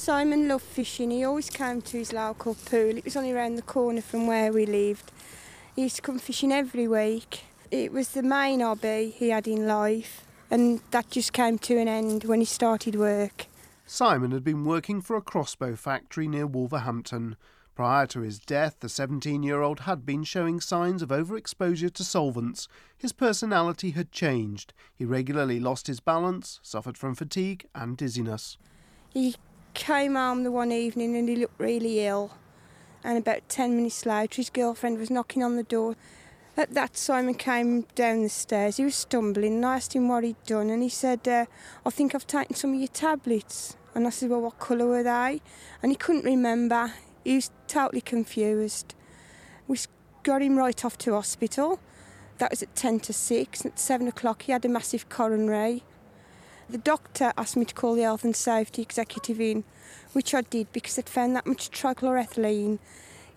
Simon loved fishing. He always came to his local pool. It was only around the corner from where we lived. He used to come fishing every week. It was the main hobby he had in life, and that just came to an end when he started work. Simon had been working for a crossbow factory near Wolverhampton. Prior to his death, the 17 year old had been showing signs of overexposure to solvents. His personality had changed. He regularly lost his balance, suffered from fatigue and dizziness. He came home the one evening and he looked really ill. And about 10 minutes later, his girlfriend was knocking on the door. At that, Simon came down the stairs. He was stumbling, and I asked him what he'd done, and he said, uh, I think I've taken some of your tablets. And I said, Well, what colour were they? And he couldn't remember. He was totally confused. We got him right off to hospital. That was at 10 to 6. At 7 o'clock, he had a massive coronary. The doctor asked me to call the health and safety executive in, which I did because they'd found that much trichloroethylene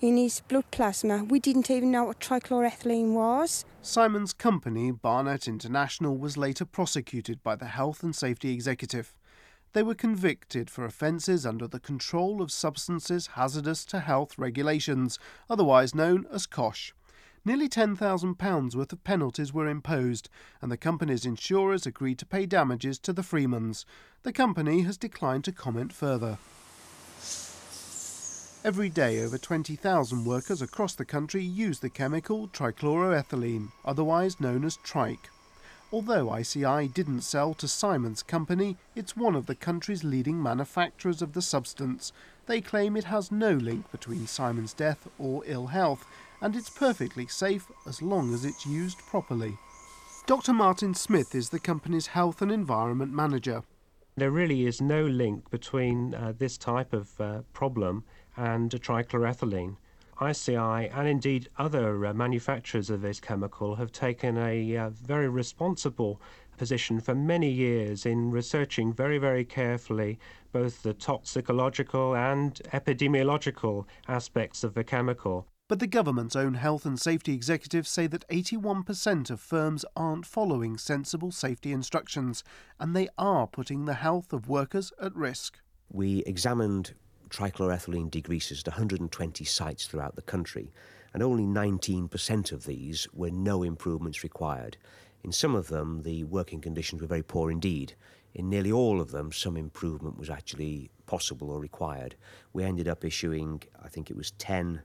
in his blood plasma. We didn't even know what trichloroethylene was. Simon's company, Barnett International, was later prosecuted by the health and safety executive. They were convicted for offences under the Control of Substances Hazardous to Health regulations, otherwise known as COSHH. Nearly £10,000 worth of penalties were imposed, and the company's insurers agreed to pay damages to the Freemans. The company has declined to comment further. Every day, over 20,000 workers across the country use the chemical trichloroethylene, otherwise known as trike. Although ICI didn't sell to Simon's company, it's one of the country's leading manufacturers of the substance. They claim it has no link between Simon's death or ill health, and it's perfectly safe as long as it's used properly. Dr. Martin Smith is the company's health and environment manager. There really is no link between uh, this type of uh, problem and trichloroethylene. ICI and indeed other uh, manufacturers of this chemical have taken a uh, very responsible position for many years in researching very, very carefully both the toxicological and epidemiological aspects of the chemical. But the government's own health and safety executives say that 81% of firms aren't following sensible safety instructions, and they are putting the health of workers at risk. We examined trichloroethylene degreasers at 120 sites throughout the country, and only 19% of these were no improvements required. In some of them, the working conditions were very poor indeed. In nearly all of them, some improvement was actually possible or required. We ended up issuing, I think it was 10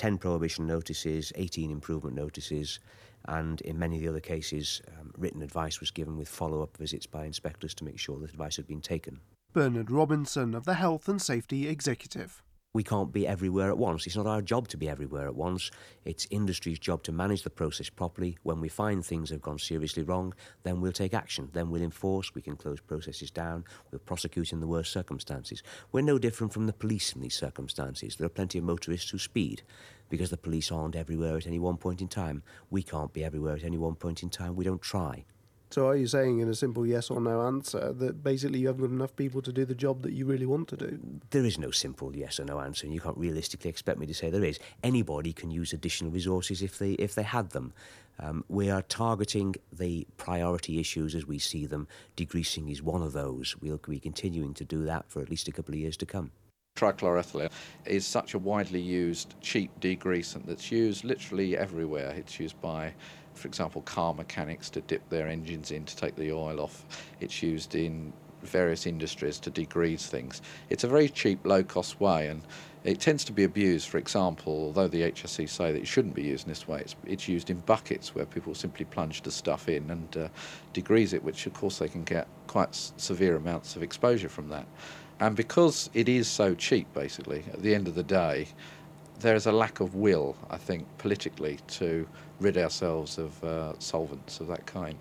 10 prohibition notices, 18 improvement notices, and in many of the other cases, um, written advice was given with follow up visits by inspectors to make sure that advice had been taken. Bernard Robinson of the Health and Safety Executive we can't be everywhere at once. It's not our job to be everywhere at once. It's industry's job to manage the process properly. When we find things have gone seriously wrong, then we'll take action. Then we'll enforce. We can close processes down. We'll prosecute in the worst circumstances. We're no different from the police in these circumstances. There are plenty of motorists who speed because the police aren't everywhere at any one point in time. We can't be everywhere at any one point in time. We don't try. So are you saying in a simple yes or no answer that basically you haven't got enough people to do the job that you really want to do? There is no simple yes or no answer, and you can't realistically expect me to say there is. Anybody can use additional resources if they if they had them. Um, we are targeting the priority issues as we see them. Degreasing is one of those. We'll be continuing to do that for at least a couple of years to come. Trichloroethylene is such a widely used cheap degreasant that's used literally everywhere. It's used by for example, car mechanics to dip their engines in to take the oil off. It's used in various industries to degrease things. It's a very cheap, low cost way, and it tends to be abused. For example, although the HSE say that it shouldn't be used in this way, it's, it's used in buckets where people simply plunge the stuff in and uh, degrease it, which of course they can get quite severe amounts of exposure from that. And because it is so cheap, basically, at the end of the day, there is a lack of will, I think, politically to rid ourselves of uh, solvents of that kind.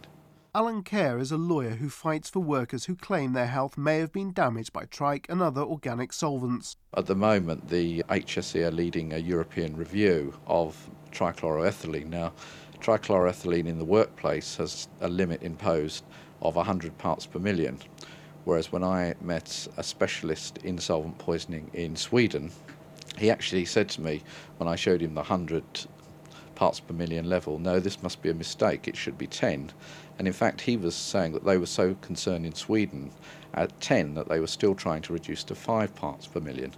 Alan Kerr is a lawyer who fights for workers who claim their health may have been damaged by trike and other organic solvents. At the moment, the HSE are leading a European review of trichloroethylene. Now, trichloroethylene in the workplace has a limit imposed of 100 parts per million, whereas when I met a specialist in solvent poisoning in Sweden, he actually said to me when I showed him the 100 parts per million level, no, this must be a mistake, it should be 10. And in fact, he was saying that they were so concerned in Sweden at 10 that they were still trying to reduce to 5 parts per million.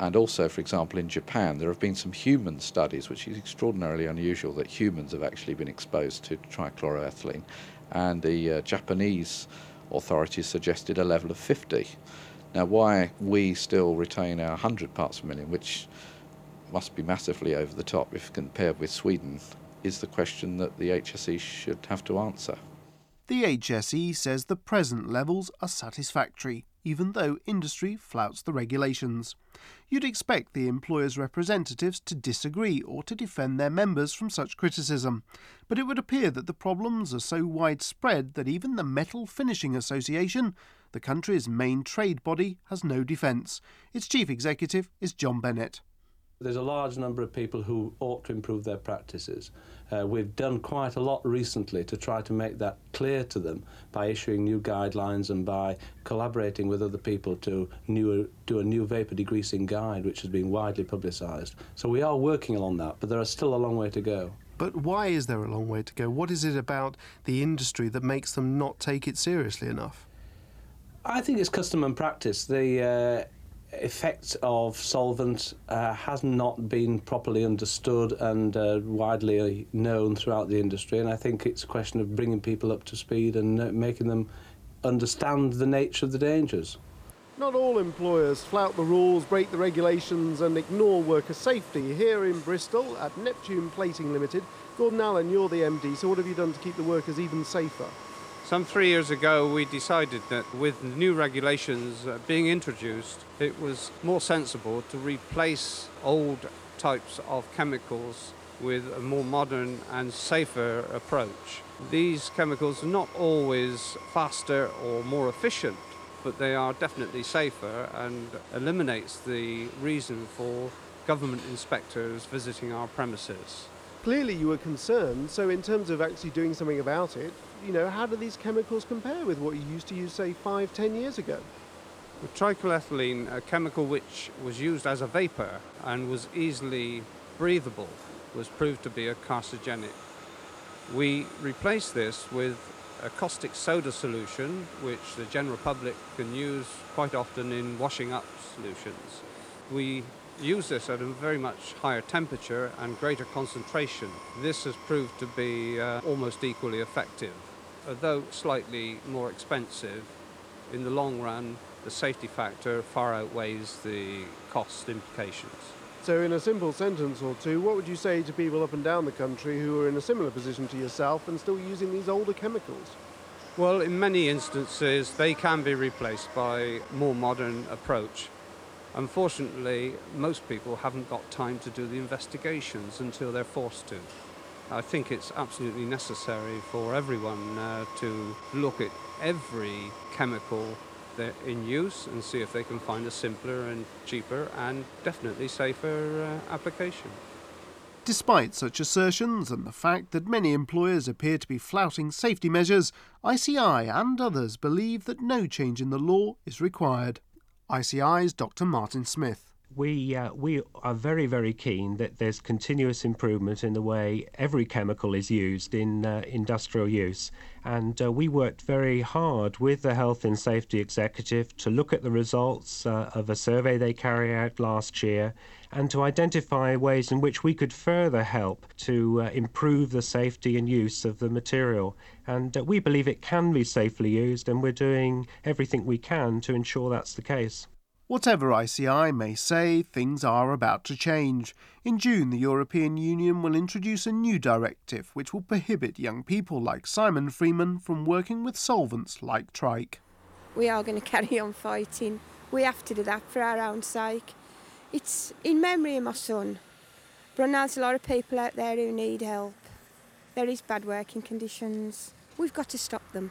And also, for example, in Japan, there have been some human studies, which is extraordinarily unusual that humans have actually been exposed to trichloroethylene. And the uh, Japanese authorities suggested a level of 50. Now, why we still retain our 100 parts per million, which must be massively over the top if compared with Sweden, is the question that the HSE should have to answer. The HSE says the present levels are satisfactory, even though industry flouts the regulations. You'd expect the employers' representatives to disagree or to defend their members from such criticism, but it would appear that the problems are so widespread that even the Metal Finishing Association, the country's main trade body, has no defence. Its chief executive is John Bennett. There's a large number of people who ought to improve their practices. Uh, we've done quite a lot recently to try to make that clear to them by issuing new guidelines and by collaborating with other people to new, do a new vapour degreasing guide, which has been widely publicised. So we are working on that, but there is still a long way to go. But why is there a long way to go? What is it about the industry that makes them not take it seriously enough? I think it's custom and practice. The uh, effect of solvents uh, has not been properly understood and uh, widely known throughout the industry, and I think it's a question of bringing people up to speed and uh, making them understand the nature of the dangers. Not all employers flout the rules, break the regulations, and ignore worker safety. Here in Bristol at Neptune Plating Limited, Gordon Allen, you're the MD, so what have you done to keep the workers even safer? Some three years ago, we decided that with new regulations uh, being introduced, it was more sensible to replace old types of chemicals with a more modern and safer approach. These chemicals are not always faster or more efficient, but they are definitely safer and eliminates the reason for government inspectors visiting our premises. Clearly you were concerned, so in terms of actually doing something about it, you know, how do these chemicals compare with what you used to use, say, five, ten years ago? With trichloroethylene, a chemical which was used as a vapor and was easily breathable, was proved to be a carcinogenic. We replaced this with a caustic soda solution, which the general public can use quite often in washing up solutions. We use this at a very much higher temperature and greater concentration. This has proved to be uh, almost equally effective. Although slightly more expensive, in the long run, the safety factor far outweighs the cost implications. So, in a simple sentence or two, what would you say to people up and down the country who are in a similar position to yourself and still using these older chemicals? Well, in many instances, they can be replaced by a more modern approach. Unfortunately, most people haven't got time to do the investigations until they're forced to. I think it's absolutely necessary for everyone uh, to look at every chemical in use and see if they can find a simpler and cheaper and definitely safer uh, application. Despite such assertions and the fact that many employers appear to be flouting safety measures, ICI and others believe that no change in the law is required. ICI's Dr. Martin Smith. We, uh, we are very, very keen that there's continuous improvement in the way every chemical is used in uh, industrial use. And uh, we worked very hard with the Health and Safety Executive to look at the results uh, of a survey they carried out last year and to identify ways in which we could further help to uh, improve the safety and use of the material. And uh, we believe it can be safely used, and we're doing everything we can to ensure that's the case. Whatever ICI may say, things are about to change. In June, the European Union will introduce a new directive which will prohibit young people like Simon Freeman from working with solvents like trike. We are going to carry on fighting. We have to do that for our own sake. It's in memory of my son. But there's a lot of people out there who need help. There is bad working conditions. We've got to stop them.